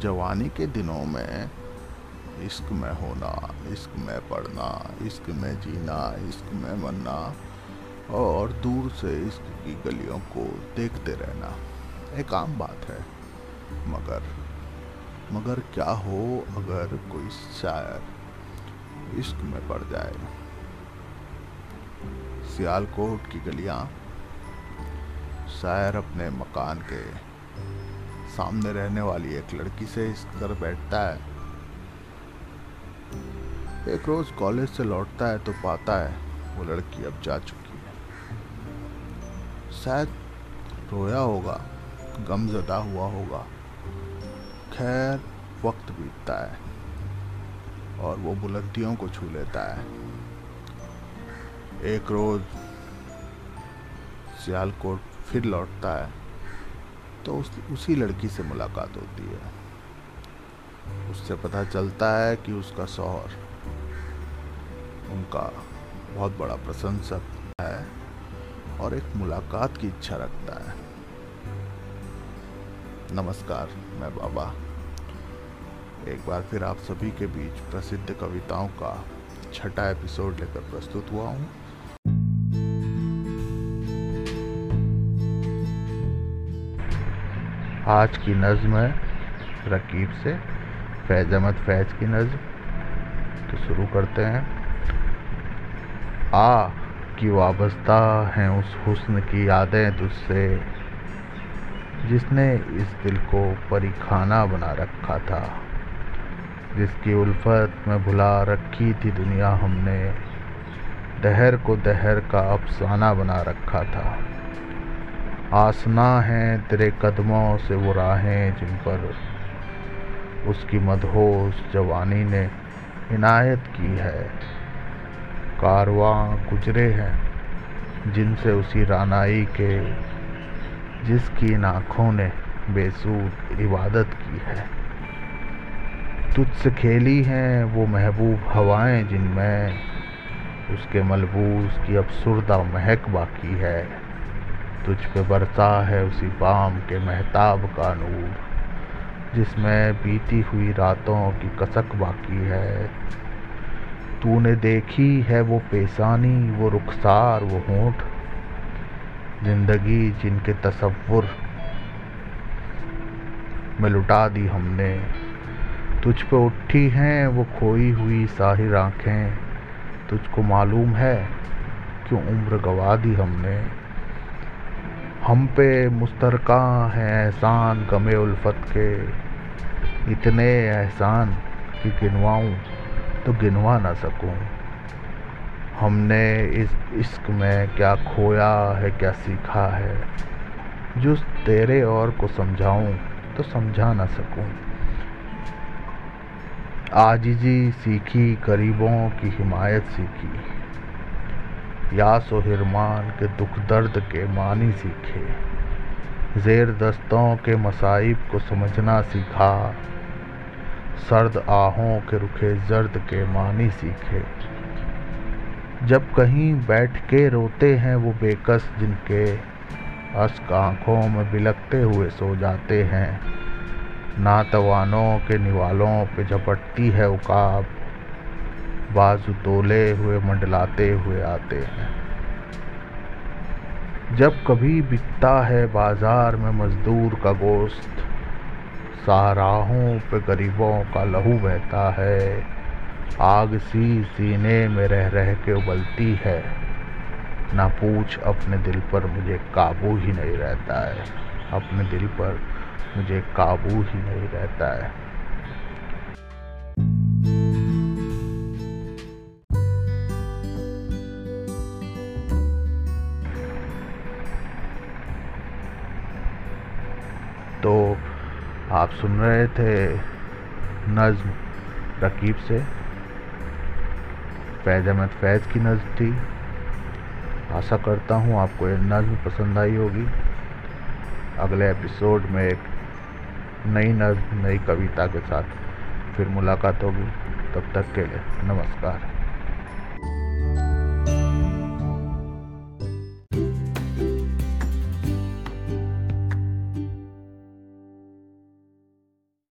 जवानी के दिनों में इश्क में होना, इश्क में पढ़ना इश्क में जीना, इश्क में मरना और दूर से इश्क की गलियों को देखते रहना, एक आम बात है। मगर मगर क्या हो अगर कोई शायर इश्क में पड़ जाए? सियालकोट की गलियाँ, शायर अपने मकान के सामने रहने वाली एक लड़की से इस कर बैठता है। एक रोज कॉलेज से लौटता है तो पाता है, वो लड़की अब जा चुकी है। शायद रोया होगा गमजदा हुआ होगा। खैर, वक्त बीतता है और वो बुलंदियों को छू लेता है। एक रोज सियालकोट फिर लौटता है। तो उस, उसी लड़की से मुलाकात होती है। उससे पता चलता है कि उसका शौहर, उनका बहुत बड़ा प्रशंसक है और एक मुलाकात की इच्छा रखता है। नमस्कार, मैं बाबा। एक बार फिर आप सभी के बीच प्रसिद्ध कविताओं का छठा एपिसोड लेकर प्रस्तुत हुआ हूँ। आज की नज़म है, रकीब से फैज़ अहमद फैज़ की नज़म। तो शुरू करते हैं। आ कि वाबस्ता हैं उस हुस्न की यादें तुझसे, जिसने इस दिल को परिखाना बना रखा था, जिसकी उल्फत में भुला रखी थी दुनिया हमने, दहर को दहर का अफसाना बना रखा था। आसना हैं तेरे कदमों से वो राहें जिन पर उसकी मदहोश जवानी ने इनायत की है। कारवां गुजरे हैं जिनसे उसी रानाई के, जिसकी इन आँखों ने बेसूद इबादत की है। तुझसे खेली हैं वो महबूब हवाएँ जिनमें उसके मलबूस की अफसुरदा महक बाकी है। तुझ पे बरसा है उसी बाम के महताब का नूर, जिसमें बीती हुई रातों की कसक बाकी है। तूने देखी है वो पेशानी वो रुखसार, वो होंठ, ज़िंदगी जिनके तस्वुर में लुटा दी हमने। तुझ पे उठी हैं वो खोई हुई साहिर आँखें, तुझको मालूम है क्यों उम्र गवा दी हमने। हम पे मुस्तरका हैं एहसान गमे उल्फत के। इतने एहसान कि गिनवाऊँ तो गिनवा ना सकूँ। हमने इस इश्क में क्या खोया है, क्या सीखा है? जो तेरे और को समझाऊँ तो समझा ना सकूँ। आजीजी सीखी, गरीबों की हिमायत सीखी। यास व हिरमान के दुख दर्द के मानी सीखे। ज़ेर दस्तों के मसाइब को समझना सीखा। सर्द आहों के रुखे जर्द के मानी सीखे। जब कहीं बैठ के रोते हैं वो बेकस जिनके, अश्क आँखों में बिलकते हुए सो जाते हैं। नातवानों के निवालों पे झपटती है उकाब। बाजू तोले हुए, मंडलाते हुए आते हैं। जब कभी बिकता है बाज़ार में मजदूर का गोश्त, साराहों पे गरीबों का लहू बहता है। आग सी सीने में रह रह के उबलती है। ना पूछ अपने दिल पर, मुझे काबू ही नहीं रहता है। अपने दिल पर मुझे काबू ही नहीं रहता है। आप सुन रहे थे नज़म, रकीब से। फैज़ अहमद फैज़ की नज़म थी। आशा करता हूँ आपको ये नज़म पसंद आई होगी। अगले एपिसोड में एक नई नज़म, नई कविता के साथ फिर मुलाकात होगी। तब तक के लिए नमस्कार।